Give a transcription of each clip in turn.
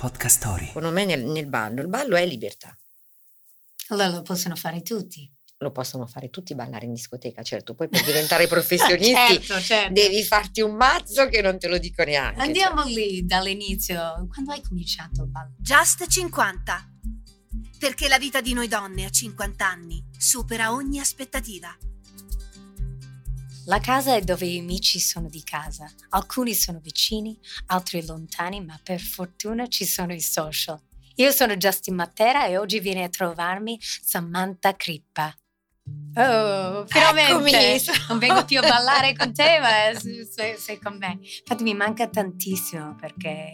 Podcast Story. Secondo me nel, nel ballo, il ballo è libertà. Allora lo possono fare tutti. Lo possono fare tutti ballare in discoteca, certo, poi per diventare professionisti certo, certo. devi farti un mazzo che non te lo dico neanche. cioè. Andiamo lì dall'inizio. Quando hai cominciato il ballo? Just 50. Perché la vita di noi donne a 50 anni supera ogni aspettativa. La casa è dove i amici sono di casa. Alcuni sono vicini, altri lontani, ma per fortuna ci sono i social. Io sono Justin Matera e oggi viene a trovarmi Samantha Crippa. Oh, finalmente! Eccomi. Non vengo più a ballare con te, ma sei, sei con me. Infatti mi manca tantissimo perché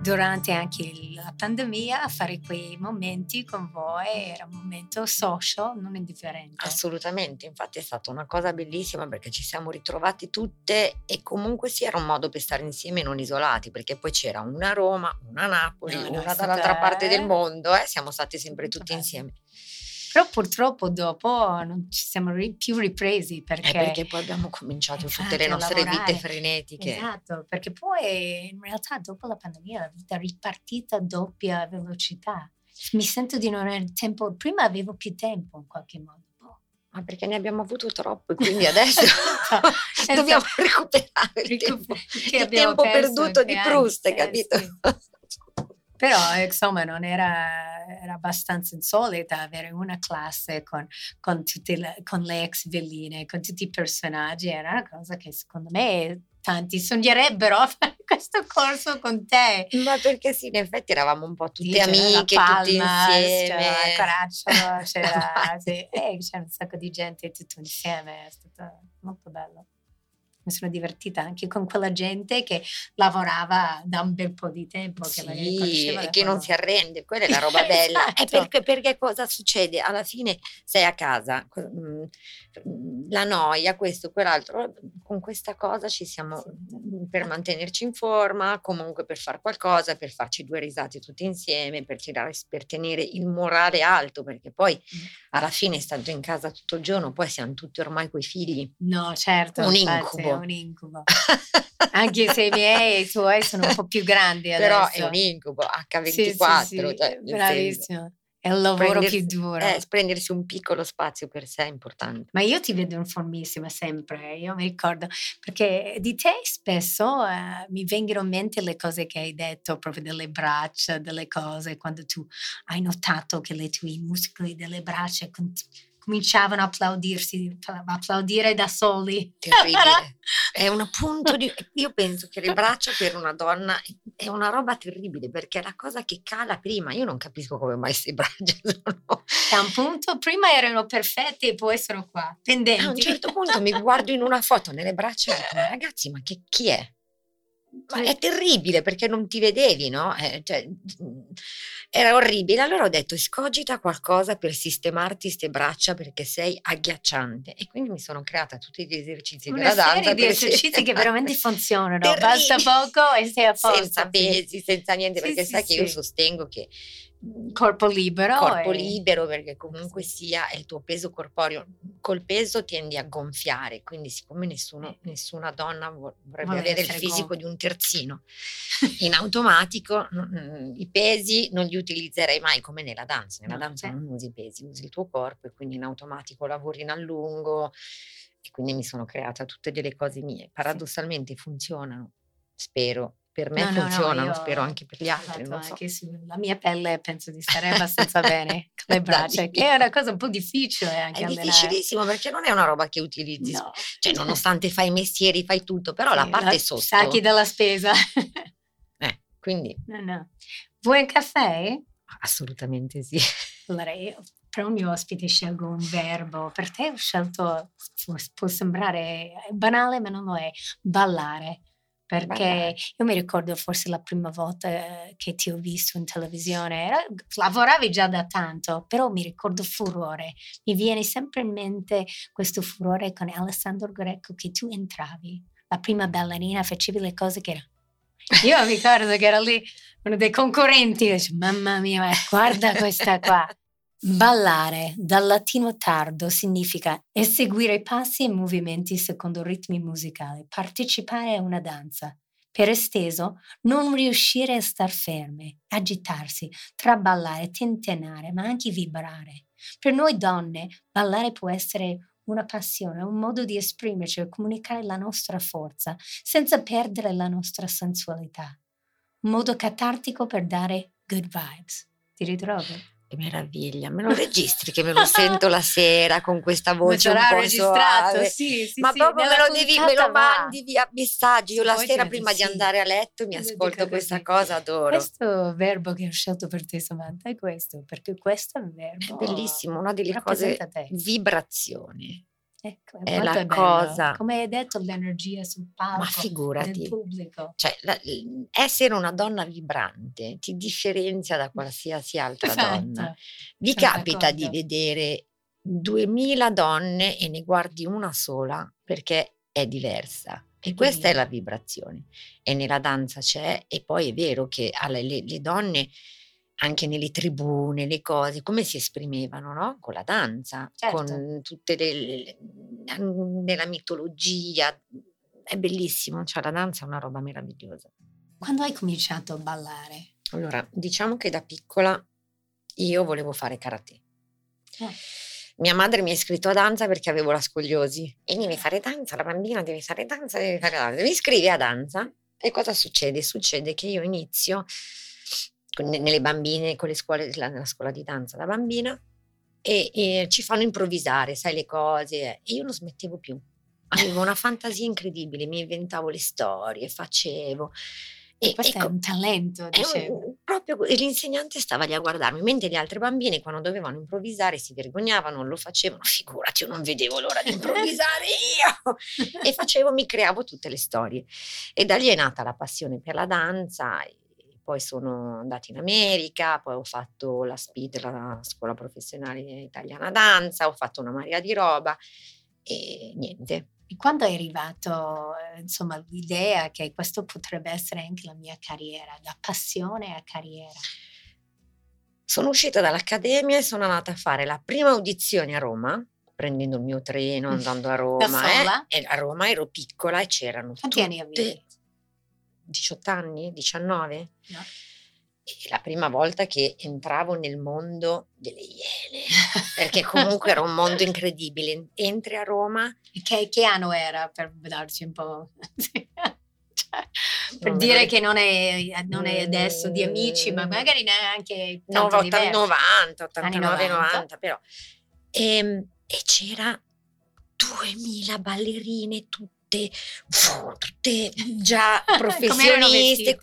durante anche la pandemia fare quei momenti con voi era un momento social non indifferente. Assolutamente, infatti è stata una cosa bellissima perché ci siamo ritrovati tutte e comunque sì era un modo per stare insieme e non isolati perché poi c'era una a Roma, una a Napoli, No, una dall'altra parte del mondo, eh, siamo stati sempre tutti bello. insieme. Però purtroppo dopo non ci siamo ri- più ripresi perché, Eh, perché poi abbiamo cominciato tutte le nostre lavorare. vite frenetiche. Esatto, perché poi in realtà dopo la pandemia la vita è ripartita a doppia velocità. Mi sento di non avere tempo, prima avevo più tempo in qualche modo. Boh. Ma perché ne abbiamo avuto troppo e quindi adesso Esatto. dobbiamo recuperare il tempo, il tempo perduto di Proust, eh, capito? sì. Però insomma non era, era abbastanza insolita avere una classe con, con, tutte le, con le ex velline, con tutti i personaggi, era una cosa che secondo me tanti sognerebbero a fare questo corso con te. Ma perché sì, in effetti eravamo un po' tutte Sì, amiche, tutte Palma, insieme. C'era Caracciolo, c'era, sì, eh, c'era un sacco di gente tutto insieme, è stato molto bello. Mi sono divertita anche con quella gente che lavorava da un bel po' di tempo. Che Sì, e che non si arrende, quella è la roba bella. Esatto. perché, perché cosa succede? Alla fine sei a casa, mm, la noia, questo, quell'altro. Con questa cosa ci siamo mm, per mantenerci in forma, comunque per fare qualcosa, per farci due risate tutti insieme, per, tirare, per tenere il morale alto, perché poi alla fine stando in casa tutto il giorno, poi siamo tutti ormai coi figli. No, certo. Un infatti, incubo. È un incubo. Anche se i miei e i tuoi sono un po' più grandi Però adesso. è un incubo, H24, Sì, sì, sì, cioè, bravissimo. È il lavoro prendersi- più duro. eh, prendersi un piccolo spazio per sé è importante. Ma io ti vedo informissima sempre, io mi ricordo, perché di te spesso eh, mi vengono in mente le cose che hai detto, proprio delle braccia, delle cose, quando tu hai notato che le tue muscoli delle braccia con- cominciavano a applaudirsi, a applaudire da soli. Terribile. È un punto di... Io penso che le braccia per una donna è una roba terribile perché è la cosa che cala prima. Io non capisco come mai queste braccia sono... Da un punto, prima erano perfette e poi sono qua, pendenti. A un certo punto mi guardo in una foto nelle braccia e dico, ragazzi, ma che, chi è? Ma è terribile perché non ti vedevi, no? Eh, cioè, mm, era orribile. Allora ho detto, escogita qualcosa per sistemarti ste braccia perché sei agghiacciante. E quindi mi sono creata tutti gli esercizi Una della danza. di esercizi che veramente funzionano, Terribile. basta poco e sei a posto. Senza sì. pesi, senza niente, Sì, perché sì, sai che io sì. sostengo che Corpo libero. corpo e- libero, perché comunque sia il tuo peso corporeo, col peso tendi a gonfiare, quindi siccome nessuno- nessuna donna vo- vorrebbe Vuole avere il fisico gonfia. di un terzino, in automatico i pesi non li utilizzerei mai come nella danza, nella No, danza sì. non usi i pesi, usi il tuo corpo e quindi in automatico lavori in allungo e quindi mi sono creata tutte delle cose mie, paradossalmente funzionano, spero. Per me No, no, no, funzionano, io- spero anche per gli altri. Esatto, so. anche sulla mia pelle penso di stare abbastanza bene con le braccia, che è una cosa un po' difficile anche È allenare. difficilissimo perché non è una roba che utilizzi, No. cioè nonostante fai i mestieri, fai tutto, però la Sì, parte sotto, Sacchi della spesa. eh, quindi no, no. Vuoi un caffè? assolutamente sì. Allora io per ogni ospite scelgo un verbo. Per te ho scelto, può, può sembrare banale ma non lo è, ballare. Perché io mi ricordo forse la prima volta eh, che ti ho visto in televisione, lavoravi già da tanto, però mi ricordo furore. Mi viene sempre in mente questo furore con Alessandro Greco che tu entravi, la prima ballerina, facevi le cose che erano io mi ricordo che era lì uno dei concorrenti, dice, mamma mia, guarda questa qua. Ballare dal latino tardo significa eseguire passi e movimenti secondo ritmi musicali, partecipare a una danza. Per esteso, non riuscire a star ferme, agitarsi, traballare, tentenare, ma anche vibrare. Per noi donne, ballare può essere una passione, un modo di esprimerci e comunicare la nostra forza senza perdere la nostra sensualità. Un modo catartico per dare good vibes. Ti ritrovi? Che meraviglia, me lo registri che me lo sento la sera con questa voce un po' registrato, sì, sì, Ma sì, proprio me lo, devi, me lo mandi via messaggi. Io la sera prima di andare a letto mi ascolto questa cosa, adoro. Questo verbo che ho scelto per te, Samantha, è questo, perché questo è un È verbo. bellissimo, una delle cose, vibrazione. Ecco, è la bello. cosa- Come hai detto, l'energia sul palco, Ma del figurati. pubblico. Cioè, la- essere una donna vibrante ti differenzia da qualsiasi altra donna. Esatto. Vi sono capita di d'accordo. vedere 2000 donne e ne guardi una sola perché è diversa. E questa è la vibrazione. E nella danza c'è, e poi è vero che alle- le, le donne, anche nelle tribù, nelle cose, come si esprimevano, no? Con la danza, Certo. con tutte le, le- nella mitologia. È bellissimo, cioè la danza è una roba meravigliosa. Quando hai cominciato a ballare? Allora, diciamo che da piccola io volevo fare karate. Ah. Mia madre mi ha iscritto a danza perché avevo la scoliosi. E devi fare danza, la bambina deve fare danza, devi fare danza. Mi iscrivi a danza e cosa succede? Succede che io inizio nelle bambine, con le scuole, la- nella scuola di danza da bambina e, e ci fanno improvvisare, sai le cose. E io non smettevo più. Avevo una fantasia incredibile, mi inventavo le storie, facevo. E, Questo ecco, è un talento, dicevo. proprio e l'insegnante stava lì a guardarmi, mentre le altre bambine quando dovevano improvvisare si vergognavano, non lo facevano, figurati, io non vedevo l'ora di improvvisare io e facevo, mi creavo tutte le storie. E da lì è nata la passione per la danza, e poi sono andata in America, poi ho fatto la SPID, la scuola professionale italiana danza, ho fatto una marea di roba e niente. E quando è arrivato, eh, insomma, l'idea che questo potrebbe essere anche la mia carriera, da passione a carriera? Sono uscita dall'accademia e sono andata a fare la prima audizione a Roma, prendendo il mio treno, andando a Roma. eh, e a Roma ero piccola e c'erano Quanti anni tutte- avevi? 18 anni, 19. No. E la prima volta che entravo nel mondo delle iene, perché comunque era un mondo incredibile. Entri a Roma, Che, che anno era per darci un po'? Cioè, per Non dire che non è, non è adesso di amici, ma Mm. magari neanche no, tanto 80 diverso. 90, Anni 89, 90. 90, però. E, e c'era 2000 ballerine tutte, tutte già Come erano professioniste,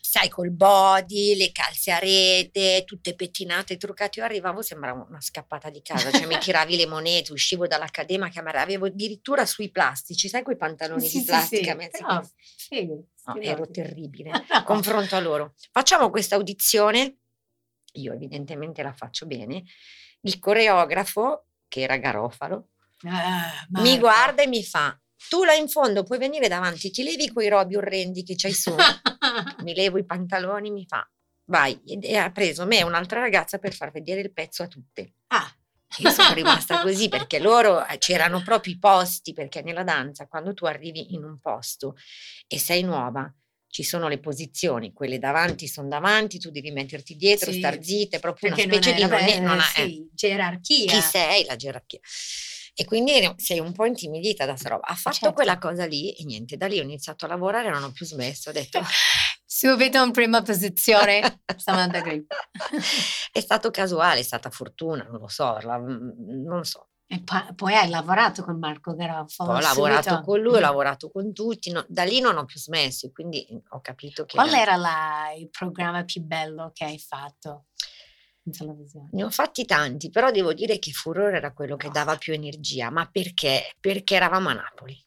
sai, col body, le calze a rete, tutte pettinate, truccate. Io arrivavo, sembrava una scappata di casa, cioè mi tiravi le monete, uscivo dall'accademia, che avevo addirittura sui plastici, sai quei pantaloni Sì, di sì, plastica sì, figo, No, ero terribile. Confronto a loro. Facciamo questa audizione, io evidentemente la faccio bene. Il coreografo, che era Garofalo, Ah, mi guarda e mi fa: Tu là in fondo puoi venire davanti, ti levi quei robi orrendi che c'hai su. mi levo i pantaloni, mi fa. Vai, e ha preso me e un'altra ragazza per far vedere il pezzo a tutte. Ah. Io sono rimasta così perché loro eh, c'erano proprio i posti, perché nella danza quando tu arrivi in un posto e sei nuova, ci sono le posizioni, quelle davanti sono davanti, tu devi metterti dietro, Sì, star zitta, è proprio Perché una specie di non non è, è- eh, sì, gerarchia. chi sei, la gerarchia. E quindi sei un po' intimidita da sta roba. Ha fatto Certo. quella cosa lì e niente, da lì ho iniziato a lavorare e non ho più smesso. Ho detto, Subito in prima posizione, Samantha Grip. è stato casuale, è stata fortuna, non lo so, la- non so. E poi, poi hai lavorato con Marco Garofalo. Ho lavorato subito. con lui, ho Mm. lavorato con tutti, no- da lì non ho più smesso quindi ho capito che... Qual era la- il programma più bello che hai fatto in televisione? Ne ho fatti tanti, però devo dire che Furore era quello che dava più energia. Ma perché? Perché eravamo a Napoli.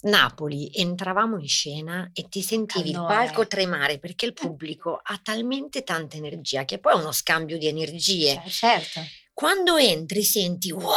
Napoli, entravamo in scena e ti sentivi il Calore. palco tremare perché il pubblico ha talmente tanta energia che poi è uno scambio di energie. Cioè, certo. Quando entri senti wow,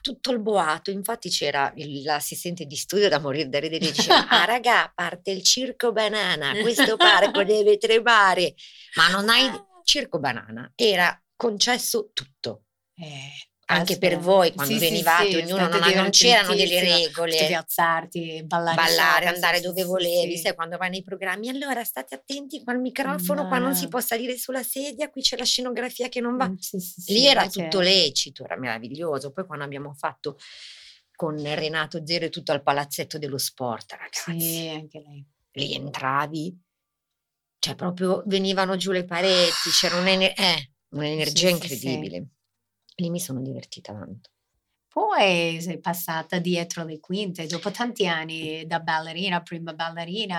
tutto il boato, infatti c'era il- l'assistente di studio da morire da ridere e diceva ah raga parte il circo banana, questo parco deve tremare, ma non hai circo banana, era concesso tutto. Eh, anche Questo- per voi quando Sì, venivate, sì, ognuno non, non c'erano delle regole. Potevi alzarti, ballare, ballare, andare dove volevi, sai quando vai nei programmi, allora state attenti qua al microfono, qua non si può salire sulla sedia, qui c'è la scenografia che non va. Mm, Lì era tutto lecito, era meraviglioso. Poi quando abbiamo fatto con Renato Zero e tutto al palazzetto dello sport, ragazzi, anche lei. lì entravi, cioè proprio venivano giù le pareti, c'era un'ener- eh, un'energia Sì, sì, sì. incredibile. Lì mi sono divertita tanto. Poi sei passata dietro le quinte, dopo tanti anni da ballerina, prima ballerina.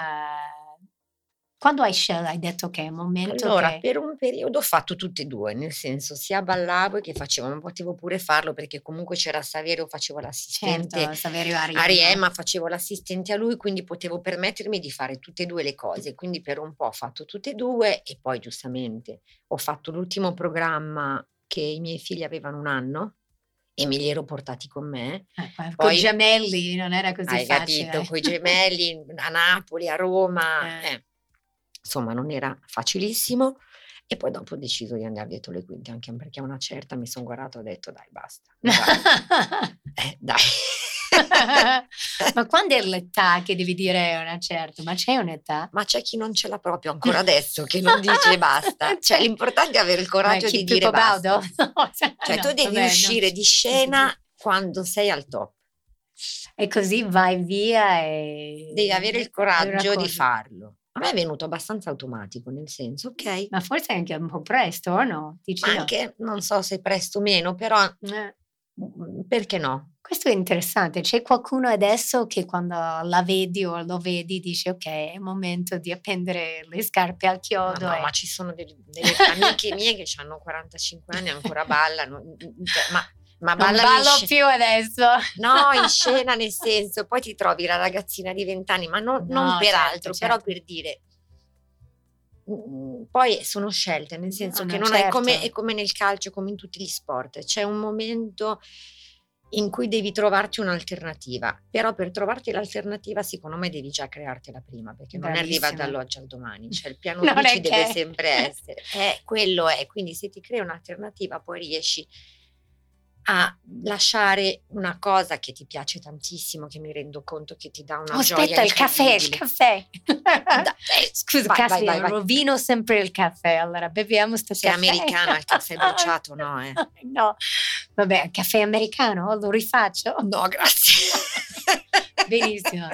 Quando hai scelto, hai detto che è il momento Allora, che... per un periodo ho fatto tutte e due, nel senso sia ballavo che facevo, ma potevo pure farlo perché comunque c'era Saverio, facevo l'assistente Certo, Saverio Ariema. a Riema, facevo l'assistente a lui, quindi potevo permettermi di fare tutte e due le cose. Quindi per un po' ho fatto tutte e due e poi giustamente ho fatto l'ultimo programma che i miei figli avevano un anno e me li ero portati con me. Eh, con Poi- gemelli non era così Hai facile. capito? Con i gemelli a Napoli, a Roma. Eh. Insomma, non era facilissimo. E poi dopo ho deciso di andare dietro le quinte, anche perché a una certa mi sono guardata e ho detto dai basta. Dai, eh, dai. Ma quando è l'età che devi dire una certa? Ma c'è un'età? Ma c'è chi non ce l'ha proprio ancora adesso, che non dice basta. Cioè l'importante è avere il coraggio di dire basta. No, Cioè no, tu devi vabbè, no. uscire di scena quando sei al top. E così vai via e... Devi avere il coraggio di farlo. A me è venuto abbastanza automatico, nel senso, ok, Ma forse anche un po' presto, o no? Dici ma no? anche non so se presto o meno, però Eh, mm, perché no? Questo è interessante. C'è qualcuno adesso che quando la vedi o lo vedi dice ok, è il momento di appendere le scarpe al Ma, chiodo. no, e- ma ci sono delle, delle amiche mie che hanno 45 anni e ancora ballano, cioè, ma, ma non ballo più adesso. No, in scena nel senso, poi ti trovi la ragazzina di 20 anni, ma non, non No, per certo, altro, certo. però per dire. mm, Poi sono scelte, nel senso No, che no, non è, come, certo. è come nel calcio, come in tutti gli sport, c'è un momento in cui devi trovarti un'alternativa, però per trovarti l'alternativa secondo me devi già creartela prima, perché non arriva Bravissima. dall'oggi al domani, cioè il piano Non B è ci deve che- sempre essere, eh, quello è, quindi se ti crei un'alternativa poi riesci a lasciare una cosa che ti piace tantissimo, che mi rendo conto che ti dà una Oh, gioia aspetta, il caffè, il caffè. Da- eh, Scusa, vai, caffè, vai, vai, rovino sempre il caffè. Allora, beviamo sto Sei caffè. americana, il caffè bruciato, no, eh? No, vabbè, caffè americano, lo rifaccio. No, grazie. Benissimo.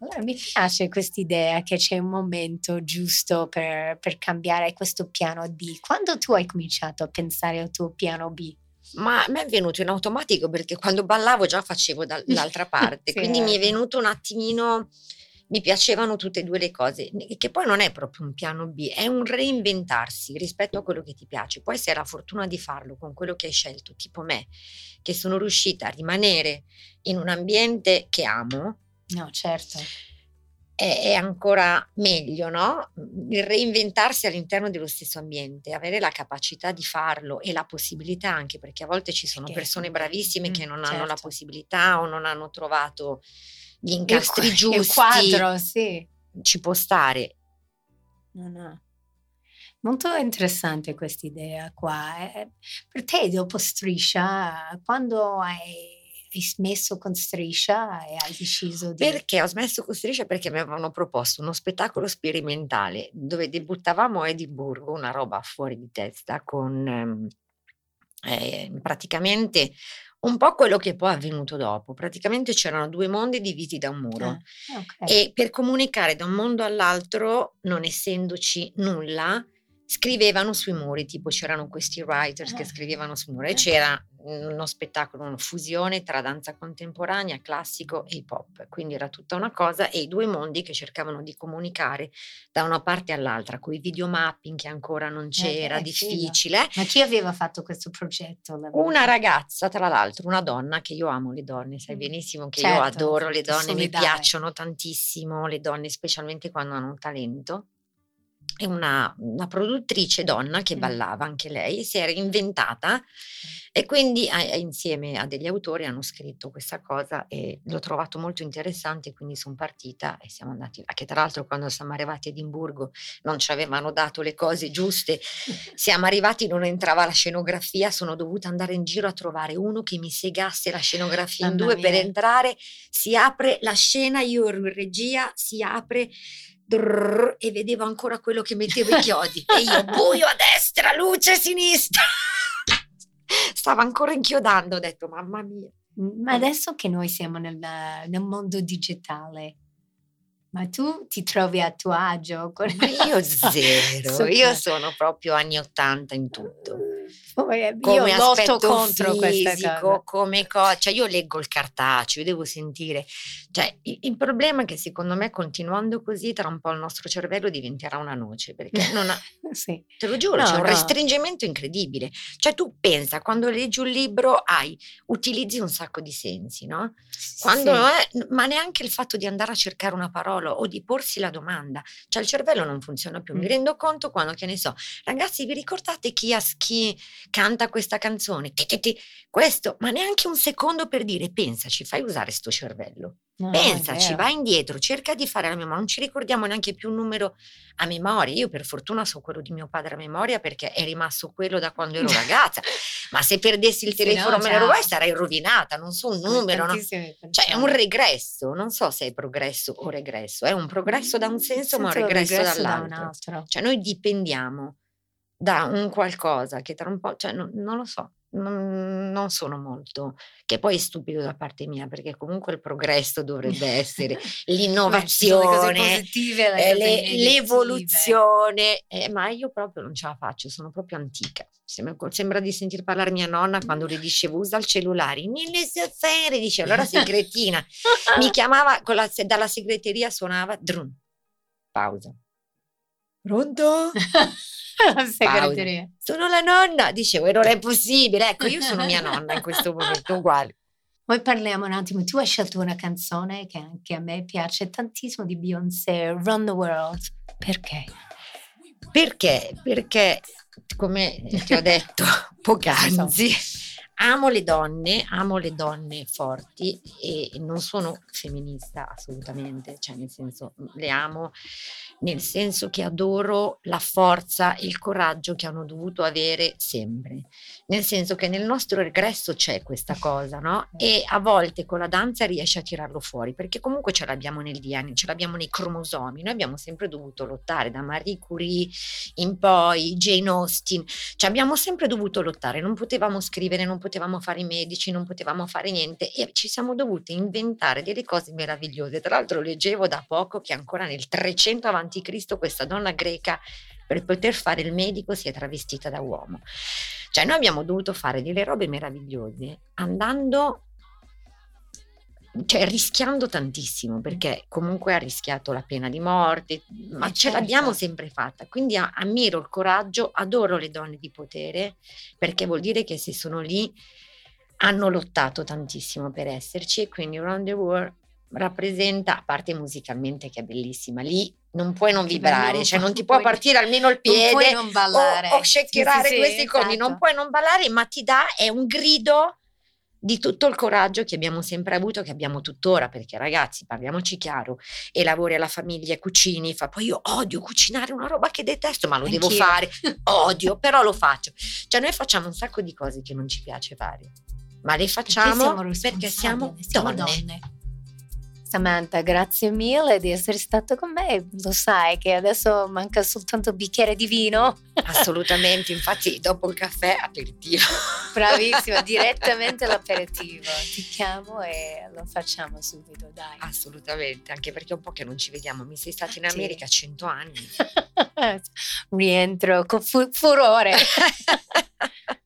Allora, mi piace questa idea che c'è un momento giusto per, per cambiare questo piano D. Quando tu hai cominciato a pensare al tuo piano B? Ma a me è venuto in automatico perché quando ballavo già facevo dall'altra parte, Sì, quindi mi è eh. venuto un attimino, mi piacevano tutte e due le cose, che poi non è proprio un piano B, è un reinventarsi rispetto a quello che ti piace. Poi se hai la fortuna di farlo con quello che hai scelto, tipo me, che sono riuscita a rimanere in un ambiente che amo, No, certo. È, è ancora meglio, no? Il reinventarsi all'interno dello stesso ambiente, avere la capacità di farlo e la possibilità anche, perché a volte ci sono Perché- persone bravissime che Mm, non hanno la certo. possibilità o non hanno trovato gli Il, incastri qua- giusti, il quadro, sì. ci può stare. No, no. Molto interessante questa idea qua. Eh, Per te dopo Striscia, quando hai, hai smesso con Striscia e hai deciso di... Perché ho smesso con Striscia? Perché mi avevano proposto uno spettacolo sperimentale dove debuttavamo a Edimburgo, una roba fuori di testa, con ehm, eh, praticamente un po' quello che poi è avvenuto dopo. Praticamente c'erano due mondi divisi da un muro. Ah, ok. E per comunicare da un mondo all'altro, non essendoci nulla, scrivevano sui muri, tipo c'erano questi writers che Ah. scrivevano sui muri e Ah. c'era uno spettacolo, una fusione tra danza contemporanea, classico e hip hop. Quindi era tutta una cosa e i due mondi che cercavano di comunicare da una parte all'altra, con i videomapping che ancora non c'era, beh, figo. difficile. Ma chi aveva fatto questo progetto? Una ragazza, tra l'altro, una donna che io amo le donne, sai Mm. benissimo che Certo, io adoro le donne, mi solidale. piacciono tantissimo le donne, specialmente quando hanno un talento. È una, una produttrice donna che ballava anche lei si era inventata e quindi a- insieme a degli autori hanno scritto questa cosa e l'ho trovato molto interessante, quindi sono partita e siamo andati che tra l'altro quando siamo arrivati a Edimburgo non ci avevano dato le cose giuste, siamo arrivati, non entrava la scenografia, sono dovuta andare in giro a trovare uno che mi segasse la scenografia in Mamma due per mia. entrare, si apre la scena, io ero in regia, si apre drrrr, e vedevo ancora quello che metteva i chiodi e io buio a destra, luce a sinistra. Stava ancora inchiodando, ho detto mamma mia. Ma adesso che noi siamo nel, nel mondo digitale, ma tu ti trovi a tuo agio con io zero, Super. io sono proprio anni 80 in tutto. Come- Come io aspetto contro fisico, come cosa, cioè io leggo il cartaceo, io devo sentire, cioè il, il problema è che secondo me continuando così tra un po' il nostro cervello diventerà una noce, perché non ha, Sì. te lo giuro, No, c'è un no. restringimento incredibile, cioè tu pensa, quando leggi un libro hai, utilizzi un sacco di sensi, no? Quando Sì. è- ma neanche il fatto di andare a cercare una parola o di porsi la domanda, cioè il cervello non funziona più. Mi Mm. rendo conto quando, che ne so, ragazzi, vi ricordate chi, ha, chi canta questa canzone? Ti, ti, ti, questo, ma neanche un secondo per dire, pensaci, fai usare sto cervello. No, Pensaci, vai indietro, cerca di fare la memoria, non ci ricordiamo neanche più un numero a memoria. Io per fortuna so quello di mio padre a memoria perché è rimasto quello da quando ero ragazza. Ma se perdessi il telefono no, me lo rubai sarei rovinata, non so un numero, no? Cioè è un regresso, non so se è progresso o regresso, è un progresso da un senso ma un regresso, regresso da un dall'altro. Cioè noi dipendiamo da un qualcosa che tra un po', cioè non, non lo so, non, non sono molto, che poi è stupido da parte mia perché comunque il progresso dovrebbe essere Beh, ci sono le cose l'innovazione, le le- l'evoluzione, eh, ma io proprio non ce la faccio, sono proprio antica. Sembra, sembra di sentir parlare mia nonna quando le dicevo usa il cellulare, nelle sere, dice allora sei cretina. Mi chiamava con la- dalla segreteria, suonava drun. Pausa. Pronto? La segreteria. Sono la nonna. Dicevo, e non è possibile. Ecco, io sono mia nonna in questo momento, uguale. Poi parliamo un attimo, tu hai scelto una canzone che anche a me piace tantissimo di Beyoncé, Run the World. Perché? Perché? Perché, come ti ho detto poc'anzi, amo le donne, amo le donne forti e non sono femminista assolutamente, cioè nel senso le amo nel senso che adoro la forza e il coraggio che hanno dovuto avere sempre. Nel senso che nel nostro regresso c'è questa cosa, no? E a volte con la danza riesce a tirarlo fuori, perché comunque ce l'abbiamo nel DNA, ce l'abbiamo nei cromosomi. Noi abbiamo sempre dovuto lottare da Marie Curie in poi, Jane Austen, cioè abbiamo sempre dovuto lottare, non potevamo scrivere, non potevamo fare i medici, non potevamo fare niente e ci siamo dovute inventare delle cose meravigliose. Tra l'altro leggevo da poco che ancora nel 300 avanti Cristo questa donna greca per poter fare il medico si è travestita da uomo. Cioè noi abbiamo dovuto fare delle robe meravigliose andando cioè rischiando tantissimo perché comunque ha rischiato la pena di morte, ma Eh, ce certo. l'abbiamo sempre fatta. Quindi ammiro il coraggio, adoro le donne di potere perché vuol dire che se sono lì hanno lottato tantissimo per esserci e quindi Round the World rappresenta, a parte musicalmente che è bellissima, lì non puoi non Che vibrare, bello, cioè non ti non può partire almeno il Non piede puoi non ballare. o, o shakerare Sì, sì, sì, questi cosi, non esatto. puoi non ballare, ma ti dà, è un grido di tutto il coraggio che abbiamo sempre avuto, che abbiamo tuttora, perché ragazzi, parliamoci chiaro, e lavori alla famiglia, cucini, fa, poi io odio cucinare una roba che detesto, ma lo devo Anch'io. fare, odio, però lo faccio. Cioè noi facciamo un sacco di cose che non ci piace fare, ma le facciamo perché siamo, responsabili, siamo donne. Samantha, grazie mille di essere stato con me. Lo sai che adesso manca soltanto un bicchiere di vino. Assolutamente, infatti dopo il caffè aperitivo. Bravissima, direttamente l'aperitivo. Ti chiamo e lo facciamo subito, dai. Assolutamente, anche perché è un po' che non ci vediamo. Mi sei stata in. America 100 anni. Rientro con fu- furore.